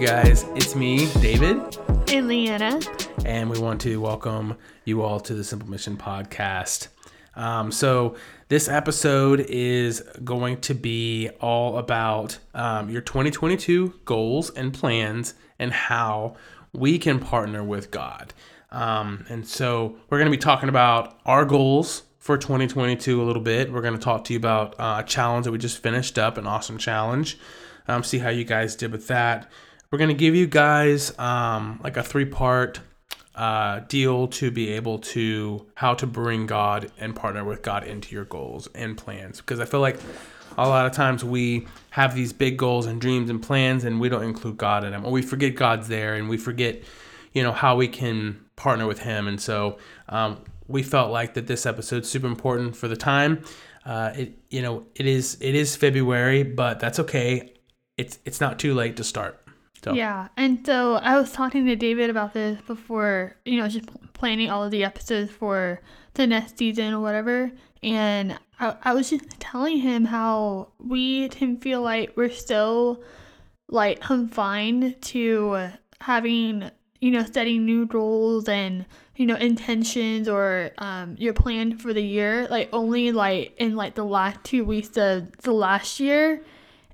guys? It's me, David, and Leanna, and we want to welcome you all to the Simple Mission podcast. Um, so, this episode is going to be all about um, your 2022 goals and plans and how we can partner with God. Um, and so, we're going to be talking about our goals for 2022 a little bit. We're going to talk to you about uh, a challenge that we just finished up, an awesome challenge. Um, see how you guys did with that. We're going to give you guys um, like a three part uh, deal to be able to how to bring God and partner with God into your goals and plans. Because I feel like a lot of times we have these big goals and dreams and plans and we don't include God in them, or we forget God's there and we forget, you know, how we can partner with Him. And so um, we felt like that this episode's super important for the time. Uh, it you know it is it is February, but that's okay. It's it's not too late to start. So. Yeah, and so I was talking to David about this before, you know, just planning all of the episodes for the next season or whatever. And I, I was just telling him how we can feel like we're still like confined to having, you know, setting new goals and you know intentions or um, your plan for the year like only like in like the last two weeks of the last year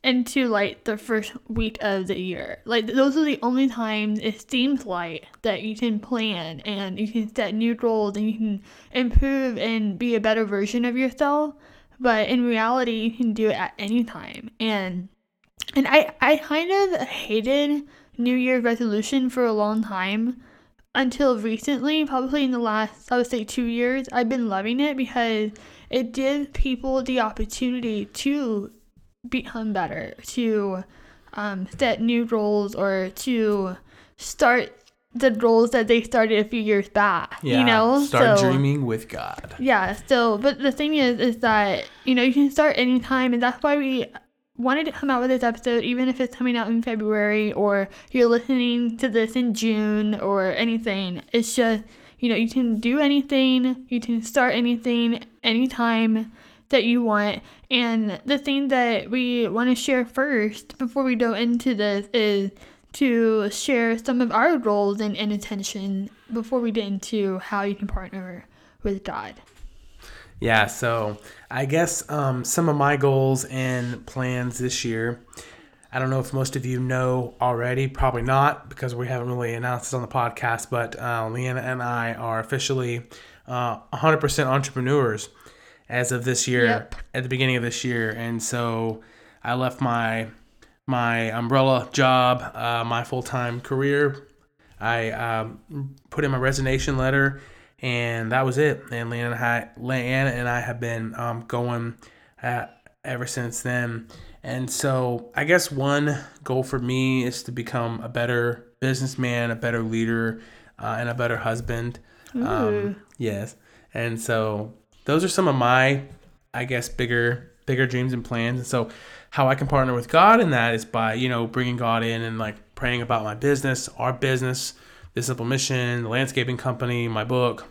into like the first week of the year. Like those are the only times it seems like that you can plan and you can set new goals and you can improve and be a better version of yourself. But in reality you can do it at any time. And and i i kind of hated new year's resolution for a long time until recently, probably in the last, I would say, two years, I've been loving it because it gives people the opportunity to become better, to um, set new goals, or to start the goals that they started a few years back. Yeah, you know, start so, dreaming with God. Yeah. So, but the thing is, is that you know you can start anytime, and that's why we wanted to come out with this episode, even if it's coming out in February or you're listening to this in June or anything. It's just, you know, you can do anything, you can start anything anytime that you want. And the thing that we want to share first before we go into this is to share some of our goals and, intention before we get into how you can partner with God. Yeah, so I guess um, some of my goals and plans this year. I don't know if most of you know already, probably not, because we haven't really announced this on the podcast. But uh, Leanna and I are officially uh, 100% entrepreneurs as of this year, yep. at the beginning of this year, and so I left my my umbrella job, uh, my full time career. I um, put in my resignation letter and that was it. And Leanna and I, and I have been um, going at, ever since then. And so I guess one goal for me is to become a better businessman, a better leader, uh, and a better husband. Um, yes. And so those are some of my, I guess, bigger bigger dreams and plans. And so how I can partner with God in that is by you know bringing God in and like praying about my business, our business the Simple Mission, the landscaping company, my book,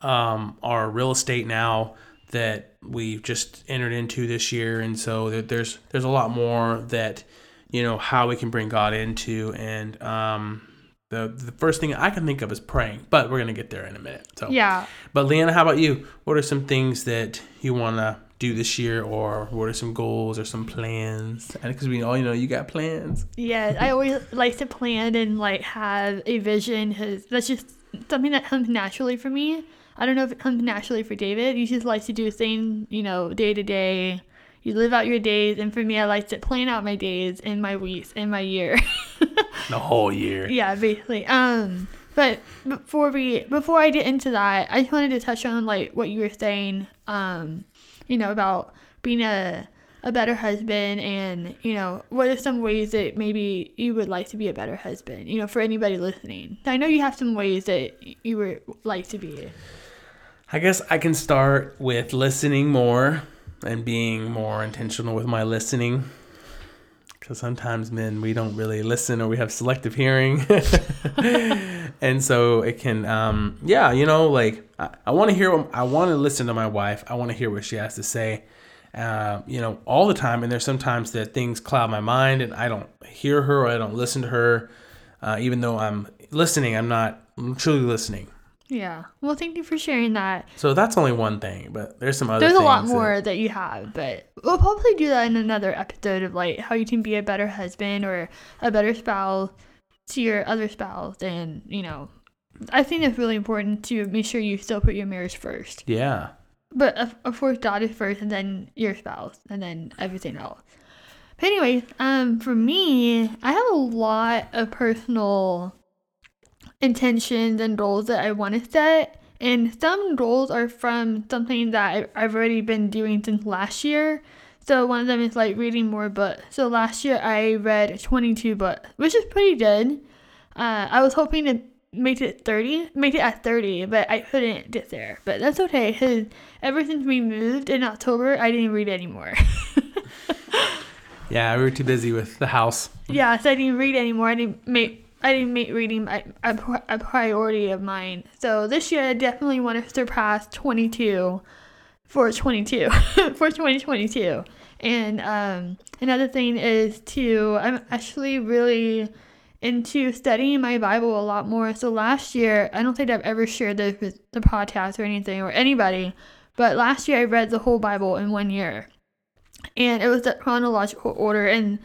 um, our real estate now that we've just entered into this year, and so there's there's a lot more that you know how we can bring God into, and um, the the first thing I can think of is praying, but we're gonna get there in a minute. So yeah. But Leanna, how about you? What are some things that you wanna do this year, or what are some goals or some plans? And because we all, you know, you got plans. Yeah, I always like to plan and like have a vision because that's just something that comes naturally for me. I don't know if it comes naturally for David. He just likes to do things, you know, day to day. You live out your days, and for me, I like to plan out my days and my weeks and my year. the whole year. Yeah, basically. Um, but before we before I get into that, I just wanted to touch on like what you were saying. Um, you know, about being a a better husband and you know what are some ways that maybe you would like to be a better husband you know for anybody listening i know you have some ways that you would like to be i guess i can start with listening more and being more intentional with my listening because sometimes men we don't really listen or we have selective hearing and so it can um yeah you know like i, I want to hear i want to listen to my wife i want to hear what she has to say uh, you know, all the time. And there's sometimes that things cloud my mind and I don't hear her or I don't listen to her. Uh, even though I'm listening, I'm not I'm truly listening. Yeah. Well, thank you for sharing that. So that's only one thing, but there's some other. There's a lot more that- that you have, but we'll probably do that in another episode of like how you can be a better husband or a better spouse to your other spouse, and you know, I think it's really important to make sure you still put your marriage first. yeah. But of, of course, God is first, and then your spouse, and then everything else. But anyway, um, for me, I have a lot of personal intentions and goals that I want to set, and some goals are from something that I've already been doing since last year. So one of them is like reading more books. So last year I read 22 books, which is pretty good. Uh, I was hoping to make it 30, make it at 30, but I couldn't get there. But that's okay, because ever since we moved in October, I didn't read anymore. Yeah, we were too busy with the house. yeah, so I didn't read anymore. I didn't make I didn't make reading a, a, a priority of mine. So this year I definitely want to surpass 22 for 22 for 2022. And um, another thing is to I'm actually really into studying my Bible a lot more. So last year, I don't think I've ever shared this with the podcast or anything or anybody, but last year I read the whole Bible in one year. And it was the chronological order and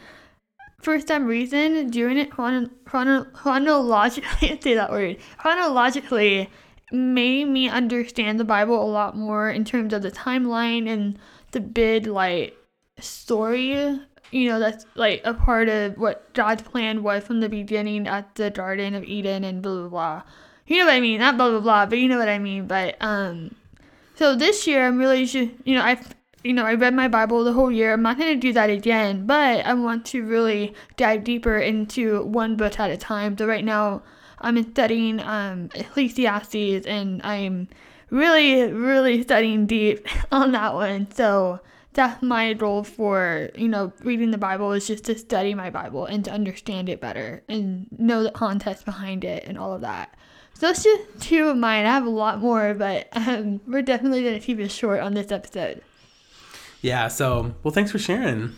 for some reason, doing it chrono- chrono- chronologically, say that word, chronologically made me understand the Bible a lot more in terms of the timeline and the big, like, story, you know, that's like a part of what God's plan was from the beginning at the Garden of Eden and blah, blah, blah. You know what I mean? Not blah, blah, blah, but you know what I mean. But, um, so this year I'm really just, you know, I've, you know, I read my Bible the whole year. I'm not going to do that again, but I want to really dive deeper into one book at a time. So right now I'm studying um, Ecclesiastes and I'm really, really studying deep on that one. So that's my goal for, you know, reading the Bible is just to study my Bible and to understand it better and know the context behind it and all of that. So that's just two of mine. I have a lot more, but um, we're definitely going to keep it short on this episode. Yeah. So, well, thanks for sharing.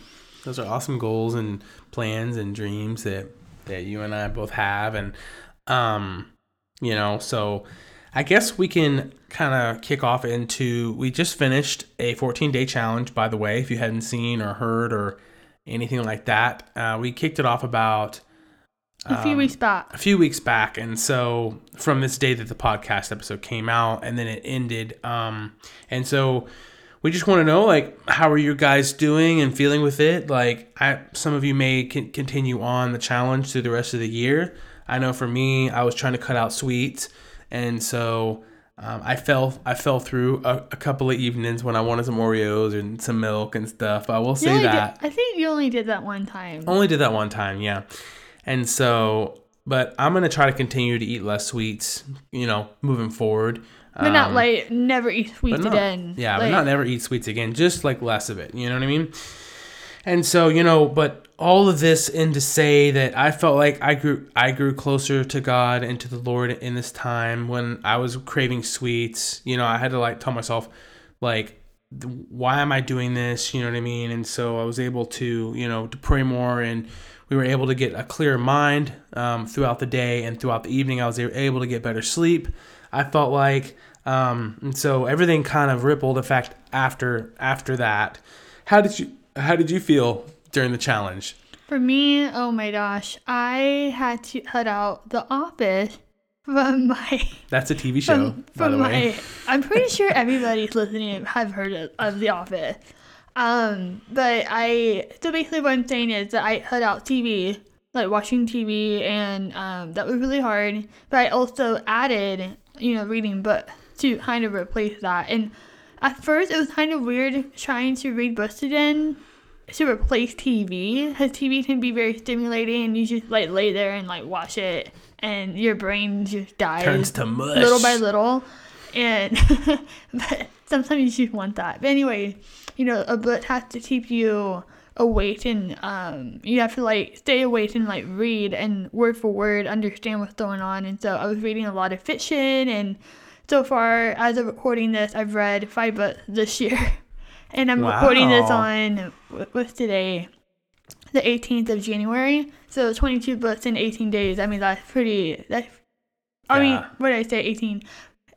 Those are awesome goals and plans and dreams that that you and I both have, and um, you know, so I guess we can kind of kick off into. We just finished a 14 day challenge, by the way. If you hadn't seen or heard or anything like that, uh, we kicked it off about A few um, weeks back. a few weeks back and so from this day that the podcast episode came out and then it ended um and so we just want to know like how are you guys doing and feeling with it like i some of you may con- continue on the challenge through the rest of the year i know for me i was trying to cut out sweets and so um, I fell I fell through a, a couple of evenings when I wanted some Oreos and some milk and stuff. I will say only did- that I think you only did that one time. only did that one time, yeah. And so, but I'm gonna try to continue to eat less sweets, you know, moving forward. But not Um, like never eat sweets not- again. Yeah, like, but not never eat sweets again. Just like less of it. You know what I mean? And so, you know, but all of this in to say that I felt like I grew I grew closer to God and to the Lord in this time when I was craving sweets. You know, I had to like tell myself like why am I doing this? You know what I mean? And so I was able to, you know, to pray more and we were able to get a clear mind um, throughout the day and throughout the evening. I was able to get better sleep. I felt like, um, and so everything kind of rippled effect after after that. How did you How did you feel during the challenge? For me, oh my gosh, I had to cut out The Office from my That's a TV show, from, by the from way. my. I'm pretty sure everybody's listening have heard of, of The Office. Um, but I so basically what I'm saying is that I cut out TV, like watching TV, and um, that was really hard. But I also added, you know, reading but to kind of replace that. And at first, it was kind of weird trying to read books again to replace TV because TV can be very stimulating and you just like lay there and like watch it and your brain just dies Turns to mush. little by little and but sometimes you just want that but anyway you know a book has to keep you awake and um you have to like stay awake and like read and word for word understand what's going on and so i was reading a lot of fiction and so far as of recording this i've read five books this year and I'm recording this on wh- what's today, the 18th of January. So 22 books in 18 days. I mean that's pretty. That I mean, what did I say? 18.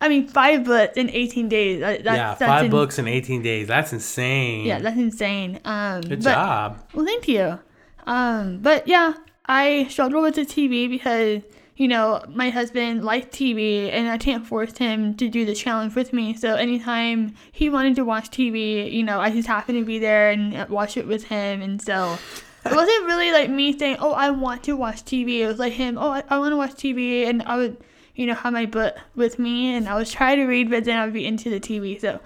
I mean five books in 18 days. That, yeah, five in- books in 18 days. That's insane. Yeah, that's insane. Um, Good but, job. Well, thank you. Um, but yeah, I struggle with the TV because you know my husband likes TV, and I can't force him to do the challenge with me. So anytime he wanted to watch TV, you know, I just happened to be there and watch it with him, and so. It wasn't really like me saying, "Oh, I want to watch TV." It was like him, "Oh, I, I want to watch TV," and I would, you know, have my book with me, and I was trying to read, but then I would be into the TV. So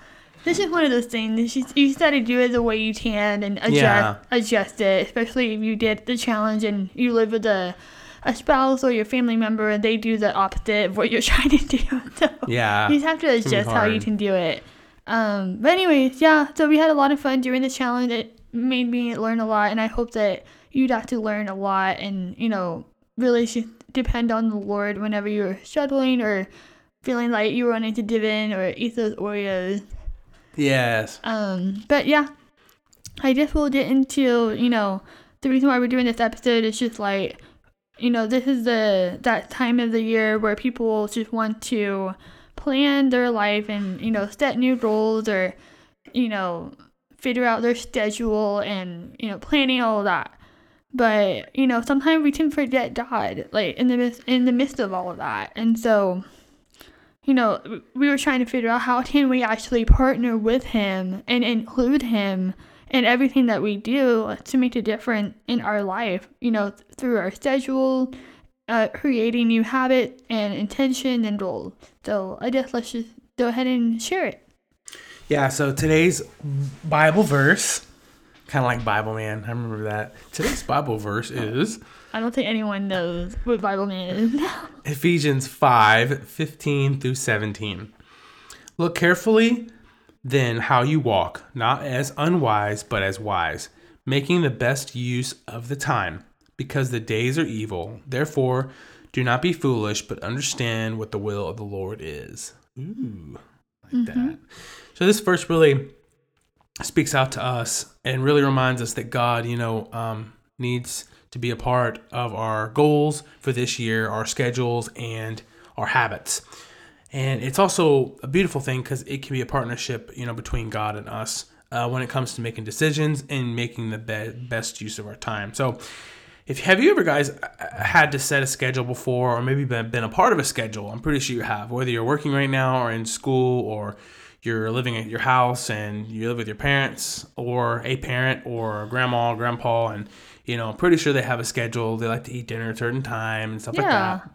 this is one of those things. You just got to do it the way you can and adjust Yeah. adjust it. Especially if you did the challenge and you live with a a spouse or your family member and they do the opposite of what you're trying to do. So Yeah. you just have to adjust how you can do it. Um, but anyways, yeah. So we had a lot of fun during the challenge. It made me learn a lot, and I hope that you'd have to learn a lot and you know really depend on the Lord whenever you're struggling or feeling like you wanting to div in or eat those Oreos. Yes. Um, but yeah, I guess we'll get into you know the reason why we're doing this episode is just like you know this is the that time of the year where people just want to plan their life and you know set new goals or you know figure out their schedule and you know planning all that. But you know sometimes we can forget God like in the midst in the midst of all of that, and so you know, we were trying to figure out how can we actually partner with him and include him in everything that we do to make a difference in our life, you know, through our schedule, uh, creating new habits and intention and goals. So I guess let's just go ahead and share it. Yeah, so today's Bible verse, kind of like Bibleman. I remember that. Today's Bible verse is I don't think anyone knows what Bibleman is. Ephesians 5 15 through 17. Look carefully then how you walk, not as unwise, but as wise, making the best use of the time, because the days are evil. Therefore, do not be foolish, but understand what the will of the Lord is. Ooh, like mm-hmm. that. So, this verse really speaks out to us and really reminds us that God, you know, um, needs to be a part of our goals for this year, our schedules, and our habits. And it's also a beautiful thing because it can be a partnership, you know, between God and us uh, when it comes to making decisions and making the be- best use of our time. So, if have you ever guys uh, had to set a schedule before, or maybe been, been a part of a schedule? I'm pretty sure you have. Whether you're working right now, or in school, or you're living at your house and you live with your parents, or a parent, or grandma, grandpa, and you know, I'm pretty sure they have a schedule. They like to eat dinner at a certain time and stuff like that.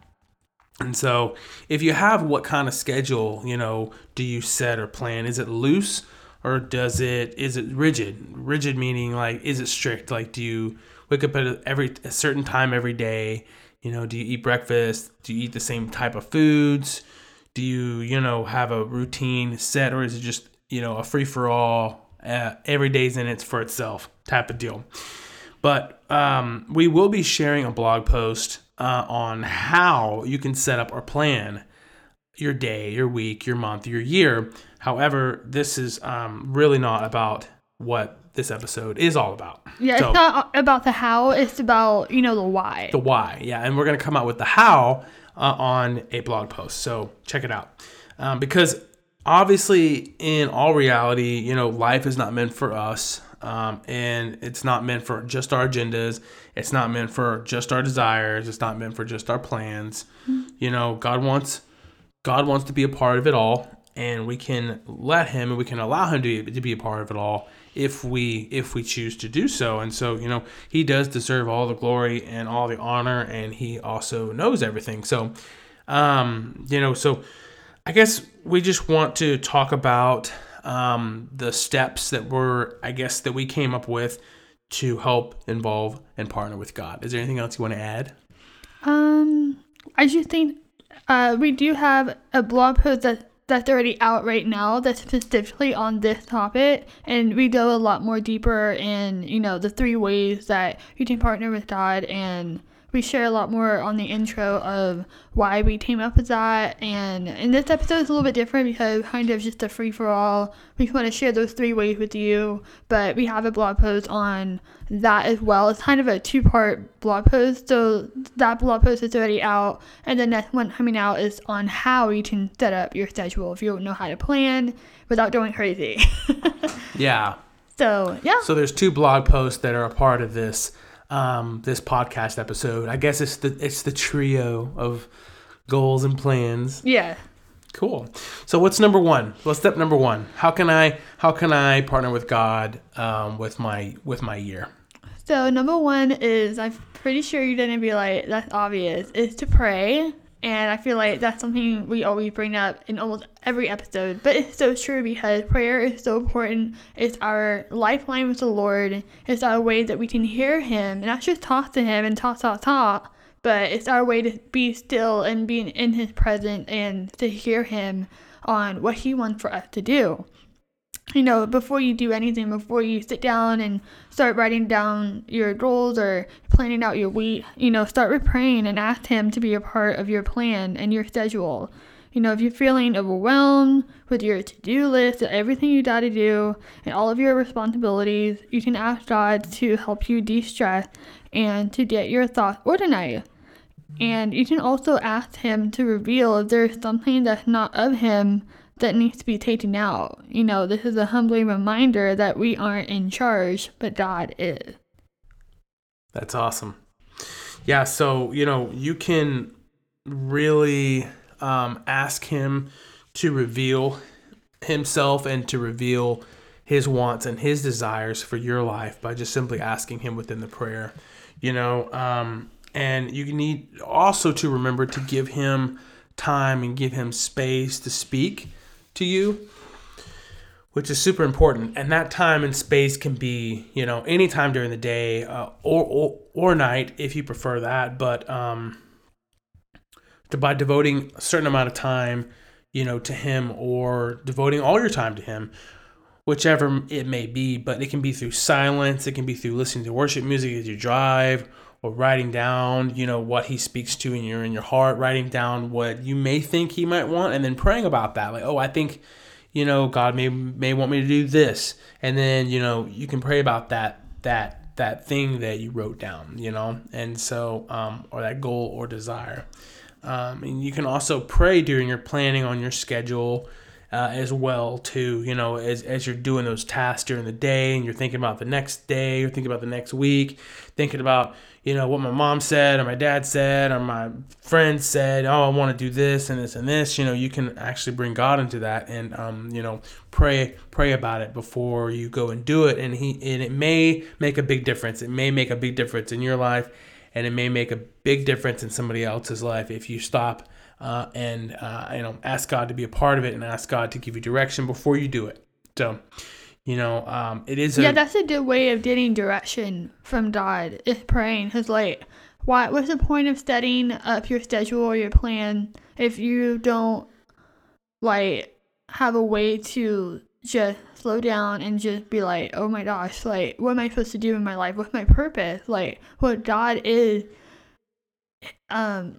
And so, if you have what kind of schedule, you know, do you set or plan? Is it loose or does it is it rigid? Rigid meaning like is it strict? Like do you wake up at a- every a certain time every day? You know, do you eat breakfast? Do you eat the same type of foods? Do you, you know, have a routine set or is it just, you know, a free for all? Uh, every day's in it for itself type of deal. But um, we will be sharing a blog post uh, on how you can set up or plan your day, your week, your month, your year. However, this is um, really not about what this episode is all about. Yeah, So- it's not about the how, it's about, you know, the why. the why. Yeah, and we're going to come out with the how uh, on a blog post. So check it out. Um, because obviously, in all reality, you know, life is not meant for us. Um, and it's not meant for just our agendas. It's not meant for just our desires. It's not meant for just our plans. You know, God wants God wants to be a part of it all, and we can let Him and we can allow Him to, to be a part of it all if we if we choose to do so. And so, you know, He does deserve all the glory and all the honor, and He also knows everything. So, um, you know, so I guess we just want to talk about um, the steps that were, I guess, that we came up with to help involve and partner with God. Is there anything else you want to add? Um, I just think uh, we do have a blog post that that's already out right now that's specifically on this topic, and we go a lot more deeper in you know the three ways that you can partner with God and we share a lot more on the intro of why we came up with that. And in this episode, it's a little bit different because kind of just a free for all. We just want to share those three ways with you, but we have a blog post on that as well. It's kind of a two part blog post. So that blog post is already out, and the next one coming out is on how you can set up your schedule if you don't know how to plan without going crazy. yeah. So yeah. So there's two blog posts that are a part of this um, this podcast episode. I guess it's the it's the trio of goals and plans. Yeah. Cool. So what's number one? Well, step number one. How can I how can I partner with God um, with my with my year? So number one is I'm pretty sure you're gonna be like that's obvious is to pray and I feel like that's something we always bring up in almost every episode. But it's so true because prayer is so important. It's our lifeline with the Lord. It's our way that we can hear Him and not just talk to Him and talk, talk, talk, but it's our way to be still and be in His presence and to hear Him on what He wants for us to do you know, before you do anything, before you sit down and start writing down your goals or planning out your week, you know, start with praying and ask Him to be a part of your plan and your schedule. You know, if you're feeling overwhelmed with your to do list everything you got to do and all of your responsibilities, you can ask God to help you de stress and to get your thoughts organized. And you can also ask Him to reveal if there's something that's not of Him that needs to be taken out. You know, this is a humbling reminder that we aren't in charge, but God is. That's awesome. Yeah, so, you know, you can really um, ask Him to reveal Himself and to reveal His wants and His desires for your life by just simply asking Him within the prayer, you know. Um, and you need also to remember to give Him time and give Him space to speak to you, which is super important. And that time and space can be, you know, anytime during the day uh, or, or or night if you prefer that. But um, to, by devoting a certain amount of time, you know, to Him or devoting all your time to Him, whichever it may be. But it can be through silence. It can be through listening to worship music as you drive or writing down, you know, what he speaks to in your in your heart, writing down what you may think he might want, and then praying about that. Like, oh, I think, you know, God may may want me to do this, and then you know you can pray about that that that thing that you wrote down, you know, and so um, or that goal or desire. Um, and you can also pray during your planning on your schedule. Uh, as well too you know as, as you're doing those tasks during the day and you're thinking about the next day you're thinking about the next week thinking about you know what my mom said or my dad said or my friend said oh i want to do this and this and this you know you can actually bring god into that and um, you know pray pray about it before you go and do it. And he and it may make a big difference. It may make a big difference in your life and it may make a big difference in somebody else's life if you stop uh, and uh, you know ask god to be a part of it and ask god to give you direction before you do it so you know, um, it is. A, yeah, that's a good way of getting direction from God is praying. Cause like, why? What's the point of setting up your schedule or your plan if you don't like have a way to just slow down and just be like, oh my gosh, like, what am I supposed to do in my life? What's my purpose? Like, what God is, um,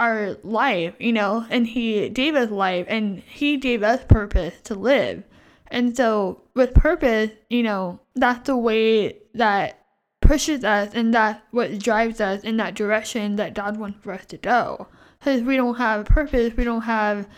our life, you know, and He gave us life and He gave us purpose to live. And so with purpose, you know, that's the way that pushes us and that's what drives us in that direction that God wants for us to go. Because we don't have a purpose, we don't have,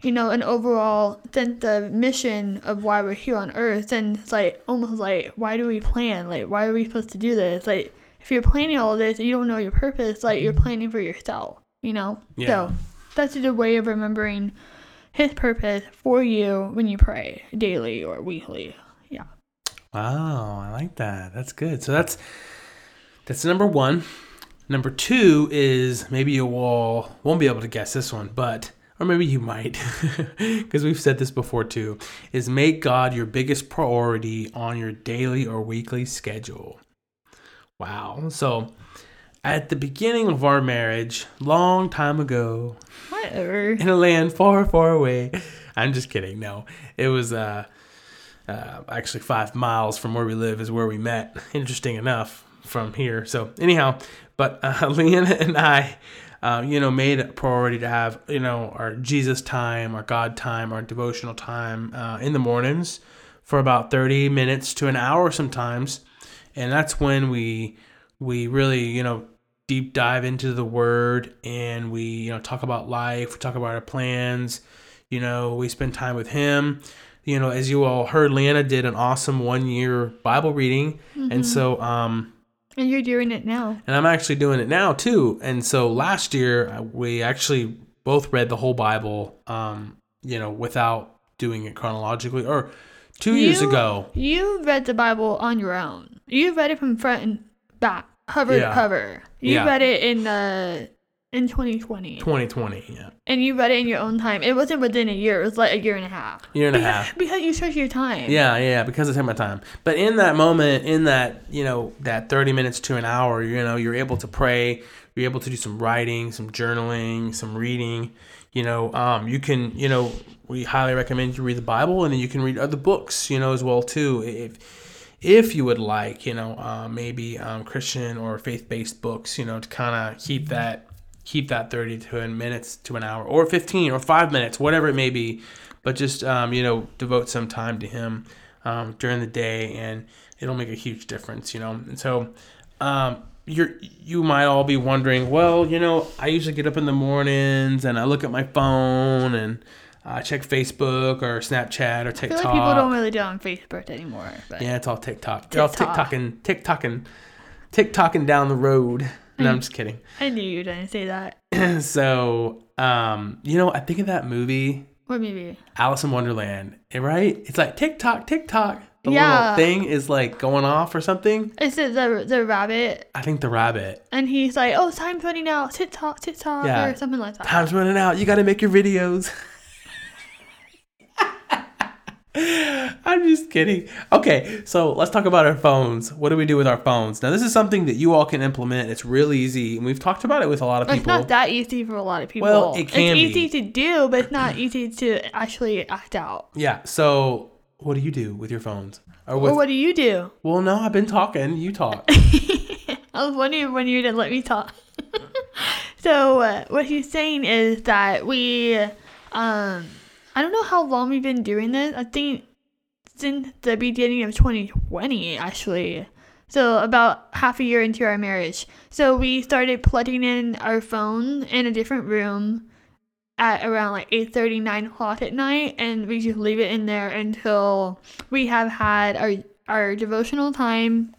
you know, an overall sense of mission of why we're here on earth. And it's like almost like, why do we plan? Like, why are we supposed to do this? Like, if you're planning all this and you don't know your purpose, like, you're planning for yourself, you know? Yeah. So that's a good way of remembering his purpose for you when you pray daily or weekly. Yeah. Wow, I like that. That's good. So that's that's number one. Number two is maybe you will won't be able to guess this one, but or maybe you might, because we've said this before too, is make God your biggest priority on your daily or weekly schedule. Wow. So at the beginning of our marriage, long time ago, whatever, in a land far, far away. I'm just kidding. No, it was uh, uh, actually five miles from where we live is where we met. Interesting enough, from here. So anyhow, but uh, Leanna and I, uh, you know, made it a priority to have you know our Jesus time, our God time, our devotional time uh, in the mornings for about thirty minutes to an hour sometimes, and that's when we we really you know deep dive into the Word and we you know talk about life, we talk about our plans. You know, we spend time with Him you know, as you all heard, Leanna did an awesome one year Bible reading. Mm-hmm. And so, um, and you're doing it now. And I'm actually doing it now too. And so last year, we actually both read the whole Bible, um, you know, without doing it chronologically. Or two you, years ago. You read the Bible on your own. You read it from front and back, cover yeah. to cover. You yeah. read it in the in 2020. 2020, yeah. And you read it in your own time. It wasn't within a year. It was like a year and a half. Year and because, a half. Because you took your time. Yeah, yeah, because I took my time. But in that moment, in that, you know, that 30 minutes to an hour, you know, you're able to pray. You're able to do some writing, some journaling, some reading. You know, um, you can, you know, we highly recommend you read the Bible and then you can read other books, you know, as well, too. If, if you would like, you know, uh, maybe um, Christian or faith based books, you know, to kind of keep that keep that 30 to minutes to an hour or 15 or five minutes, whatever it may be. But just, um, you know, devote some time to Him um, during the day and it'll make a huge difference, you know. And so, um, you're, you might all be wondering, well, you know, I usually get up in the mornings and I look at my phone and I check Facebook or Snapchat or TikTok. I feel like people don't really do it on Facebook anymore. But. Yeah, it's all TikTok. They're all TikToking, TikToking, TikToking down the road. No, I'm just kidding. I knew you to say that. so, um, you know, I think of that movie. What movie? Alice in Wonderland. Right? It's like TikTok, TikTok. The yeah. little thing is like going off or something. Is it the the rabbit? I think the rabbit. And he's like, "Oh, time's running out. TikTok, TikTok, yeah. or something like that." Time's running out. You got to make your videos. I'm just kidding. Okay, so let's talk about our phones. What do we do with our phones? Now, this is something that you all can implement. It's real easy, and we've talked about it with a lot of people. It's not that easy for a lot of people. Well, it can It's easy to do, but it's not easy to actually act out. Yeah. So, what do you do with your phones? Or, with, or what do you do? Well, no, I've been talking. You talk. I was wondering when you didn't let me talk. so, uh, what he's saying is that we, um, I don't know how long we've been doing this. I think since the beginning of 2020, actually. So about half a year into our marriage. So we started plugging in our phone in a different room at around like 8 30 9 o'clock at night and we just leave it in there until we have had our our devotional time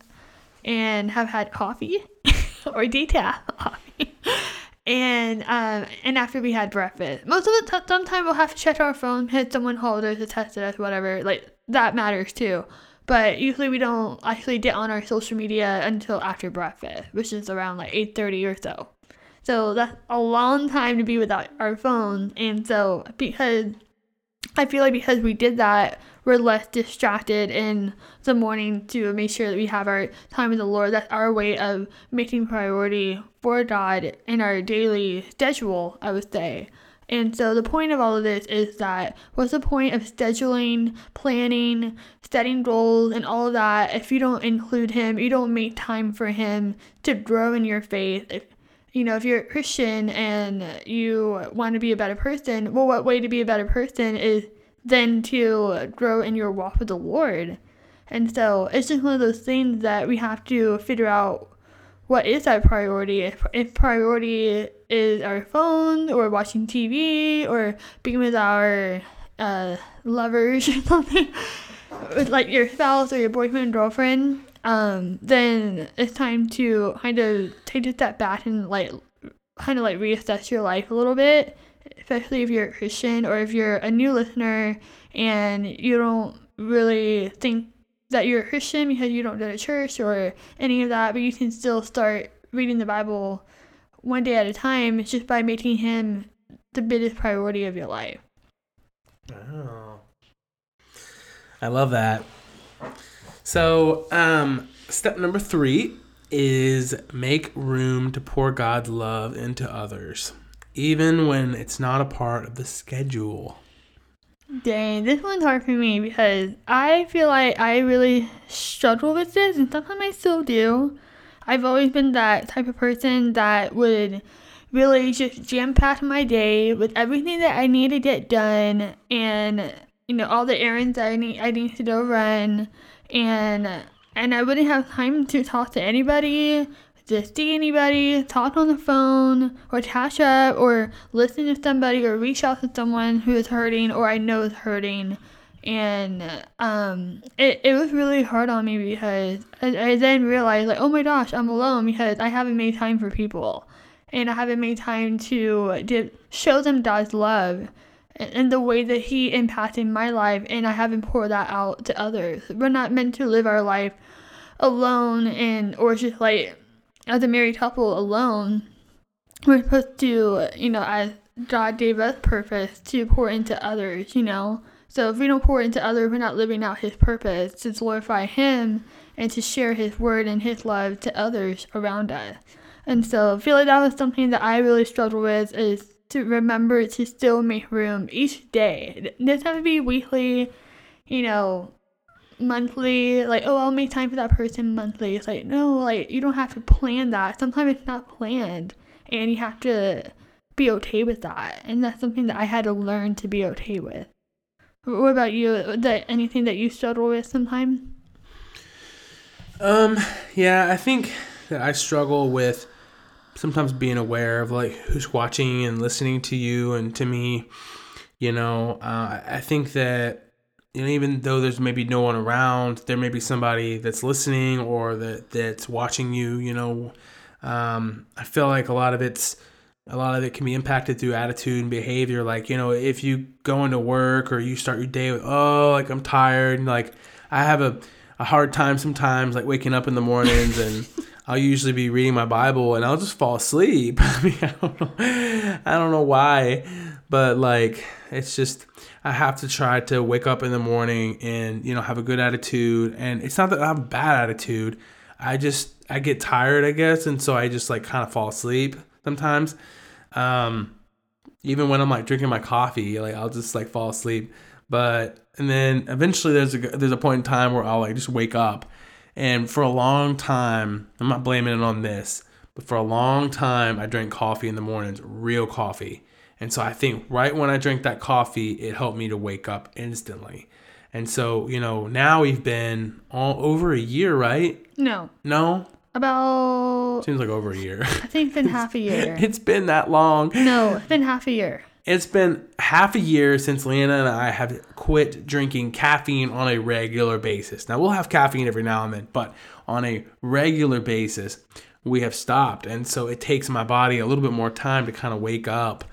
and have had coffee or decaf coffee and um and after we had breakfast most of the t- sometimes we'll have to check our phone hit someone us to test us whatever like that matters too. But usually we don't actually get on our social media until after breakfast, which is around like 8:30 or so. So that's a long time to be without our phone. And so because I feel like because we did that, we're less distracted in the morning to make sure that we have our time with the Lord. That's our way of making priority for God in our daily schedule, I would say. And so the point of all of this is that what's the point of scheduling, planning, setting goals, and all of that if you don't include Him, you don't make time for Him to grow in your faith. If, you know, if you're a Christian and you want to be a better person, well, what way to be a better person is then to grow in your walk with the Lord. And so it's just one of those things that we have to figure out what is our priority. If, if priority is our phone or watching TV or being with our uh, lovers or something, like your spouse or your boyfriend girlfriend, um, then it's time to kind of take a step back and like kind of like reassess your life a little bit, especially if you're a Christian or if you're a new listener and you don't really think that you're a Christian because you don't go to church or any of that, but you can still start reading the Bible one day at a time just by making Him the biggest priority of your life. Oh. I love that. So, um, step number three is make room to pour God's love into others, even when it's not a part of the schedule. Dang, this one's hard for me because I feel like I really struggle with this, and sometimes I still do. I've always been that type of person that would really just jam pack my day with everything that I need to get done and you know all the errands I need I need to go run and and I wouldn't have time to talk to anybody to see anybody, talk on the phone, or catch up, or listen to somebody, or reach out to someone who is hurting or I know is hurting. And um, it, it was really hard on me because I, I then realized, like, oh my gosh, I'm alone because I haven't made time for people. And I haven't made time to, to show them God's love and the way that He impacted my life, and I haven't poured that out to others. We're not meant to live our life alone and or just like as a married couple alone, we're supposed to, you know, as God gave us purpose to pour into others, you know. So if we don't pour into others, we're not living out His purpose to glorify Him and to share His word and His love to others around us. And so I feel like that was something that I really struggle with is to remember to still make room each day. It doesn't to be weekly, you know, monthly, like, oh, I'll make time for that person monthly. It's like, no, like, you don't have to plan that. Sometimes it's not planned, and you have to be okay with that. And that's something that I had to learn to be okay with. What about you? That anything that you struggle with sometimes? Um, yeah, I think that I struggle with sometimes being aware of like who's watching and listening to you and to me. You know, uh, I think that know, even though there's maybe no one around, there may be somebody that's listening or that that's watching you. You know, um, I feel like a lot of it's a lot of it can be impacted through attitude and behavior. Like you know, if you go into work or you start your day with, oh, like I'm tired, and like I have a a hard time sometimes, like waking up in the mornings and. I'll usually be reading my Bible and I'll just fall asleep. I mean, I don't know, I don't know why, but like it's just I have to try to wake up in the morning and you know have a good attitude. And it's not that I have a bad attitude. I just I get tired, I guess, and so I just like kind of fall asleep sometimes. Um, even when I'm like drinking my coffee, like I'll just like fall asleep. But and then eventually there's a there's a point in time where I'll like just wake up. And for a long time, I'm not blaming it on this, but for a long time I drank coffee in the mornings, real coffee. And so I think right when I drank that coffee, it helped me to wake up instantly. And so, you know, now we've been all over a year, right? No. No? About. Seems like over a year. I think it's been half a year. it's been that long. No, it's been half a year. It's been half a year since Leanna and I have quit drinking caffeine on a regular basis. Now, we'll have caffeine every now and then, but on a regular basis, we have stopped. And so it takes my body a little bit more time to kind of wake up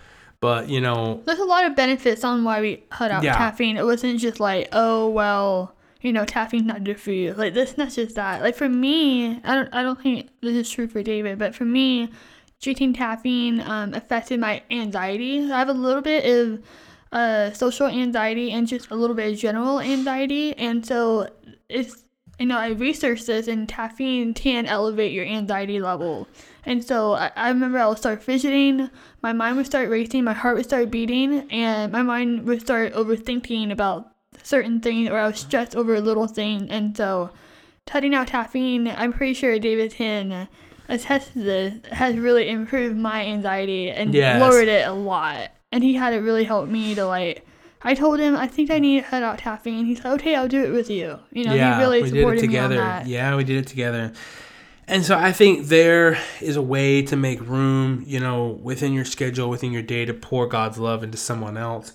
but you know, there's a lot of benefits on why we cut out yeah. caffeine. It wasn't just like, oh well, you know, caffeine's not good for you. Like this, not just that. Like for me, I don't, I don't think this is true for David, but for me, drinking caffeine um, affected my anxiety. I have a little bit of uh, social anxiety and just a little bit of general anxiety, and so it's you know I researched this, and caffeine can elevate your anxiety level. And so I, I remember I would start fidgeting, my mind would start racing, my heart would start beating, and my mind would start overthinking about certain things, or I was stressed over a little thing. And so cutting out caffeine, I'm pretty sure David can attest to this, has really improved my anxiety and yes. lowered it a lot. And he had it really help me to like. I told him I think I need cut out caffeine. He said, "Okay, I'll do it with you." You know, yeah, he really we supported did it together. me on that. Yeah, we did it together. And so I think there is a way to make room, you know, within your schedule, within your day to pour God's love into someone else,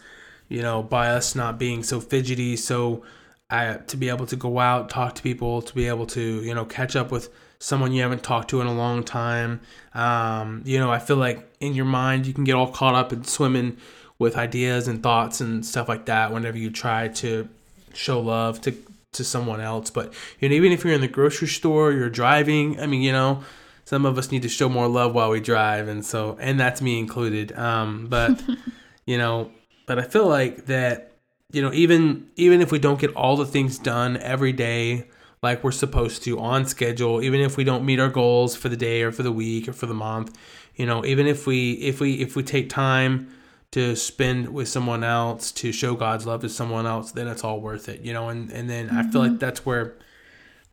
you know, by us not being so fidgety, so I, to be able to go out, talk to people, to be able to, you know, catch up with someone you haven't talked to in a long time. Um, you know, I feel like in your mind you can get all caught up in swimming with ideas and thoughts and stuff like that whenever you try to show love to to someone else. But you know, even if you're in the grocery store, you're driving. I mean, you know, some of us need to show more love while we drive, and so and that's me included. Um, but you know, but I feel like that you know even even if we don't get all the things done every day like we're supposed to on schedule even if we don't meet our goals for the day or for the week or for the month you know even if we if we if we take time to spend with someone else to show God's love to someone else, then it's all worth it, you know. And and then mm-hmm. I feel like mm-hmm. that's where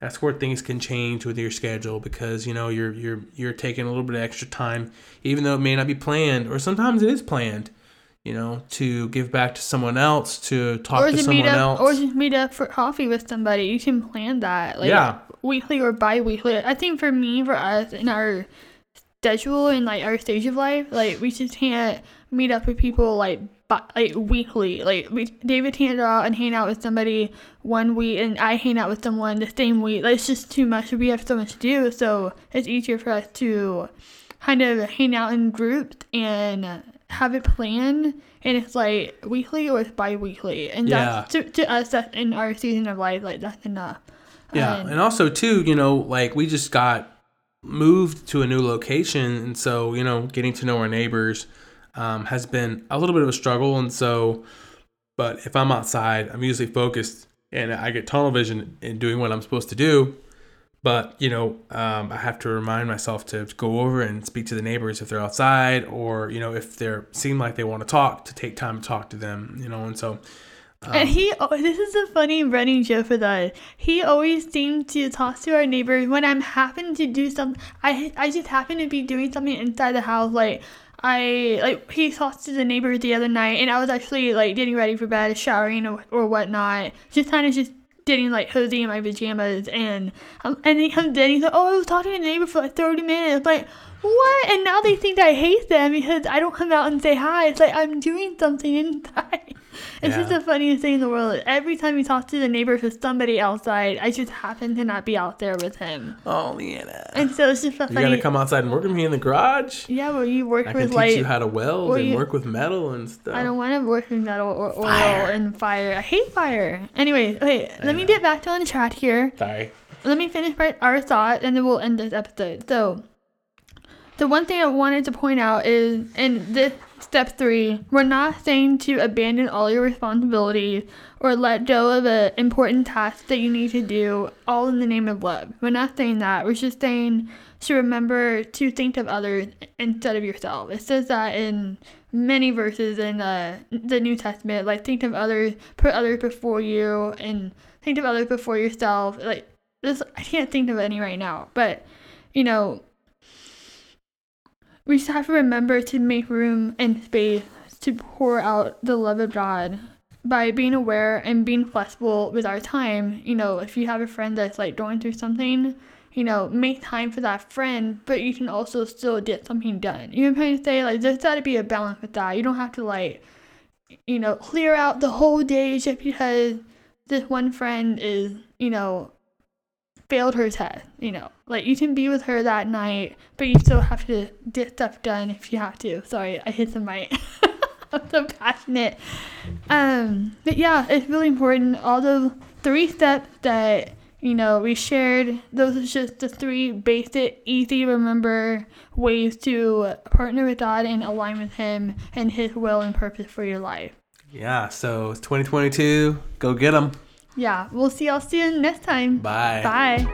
that's where things can change with your schedule because you know you're you're you're taking a little bit of extra time, even though it may not be planned, or sometimes it is planned. You know, to give back to someone else, to talk or to just someone meet up, else. or just meet up for coffee with somebody. You can plan that, like Yeah. weekly or bi-weekly. I think for me, for us, in our schedule and like our stage of life, like we just can't meet up with people like bi- like weekly. Like we, David can't go out and hang out with somebody one week, and I hang out with someone the same week. Like it's just too much. We have so much to do, so it's easier for us to kind of hang out in groups and have it planned. And it's like weekly or it's bi-weekly, and that's to, to us that's in our season of life. Like that's enough. Yeah, And- and also too, you know, like we just got moved to a new location, and so you know, getting to know our neighbors um, has been a little bit of a struggle. And so, but if I'm outside, I'm usually focused, and I get tunnel vision in doing what I'm supposed to do. But you know, um, I have to remind myself to go over and speak to the neighbors if they're outside, or you know, if they seem like they want to talk, to take time to talk to them. You know, and so And he, oh, this is a funny running joke with us. He always seems to talk to our neighbors when I'm happen to do something. I, I just happen to be doing something inside the house. Like I, like he talked to the neighbors the other night, and I was actually like getting ready for bed, showering or, or whatnot, just kind of just getting like cozy in my pajamas, and um, and he comes in. He's like, "Oh, I was talking to the neighbor for like 30 minutes." Like. What? And now they think I hate them because I don't come out and say hi. It's like I'm doing something inside. It's just the funniest thing in the world. Every time you talk to the neighbors with somebody outside, I just happen to not be out there with him. oh, Leanna, And so it's just funny. gotta come outside and work with me in the garage. yeah, where you work I can with teach like. you how to weld and you- work with metal and stuff. I don't want to work with metal or oil and fire. I hate fire. Anyway, okay, I let me get back to on track here. Sorry. let me finish our thought and then we'll end this episode. So, the one thing I wanted to point out is in this step three, we're not saying to abandon all your responsibilities or let go of an important task that you need to do all in the name of love. We're not saying that. We're just saying to remember to think of others instead of yourself. It says that in many verses in uh, the New Testament, like think of others, put others before you, and think of others before yourself. Like this I can't think of any right now, but you know, we just have to remember to make room and space to pour out the love of God by being aware and being flexible with our time. You know, if you have a friend that's like going through something, you know, make time for that friend, but you can also still get something done. You know what I'm trying to say? Like, there's got to be a balance with that. You don't have to like, you know, clear out the whole day just because this one friend is, you know, failed her test. You know, like you can be with her that night, but you still have to get stuff done if you have to. Sorry, I hit the mic. I'm so passionate. Um, but yeah, it's really important. All the three steps that you know we shared, those are just the three basic, easy remember ways to partner with God and align with Him and His will and purpose for your life. Yeah, so it's 2022. Go get them. Yeah, we'll see y'all soon next time. Bye. Bye.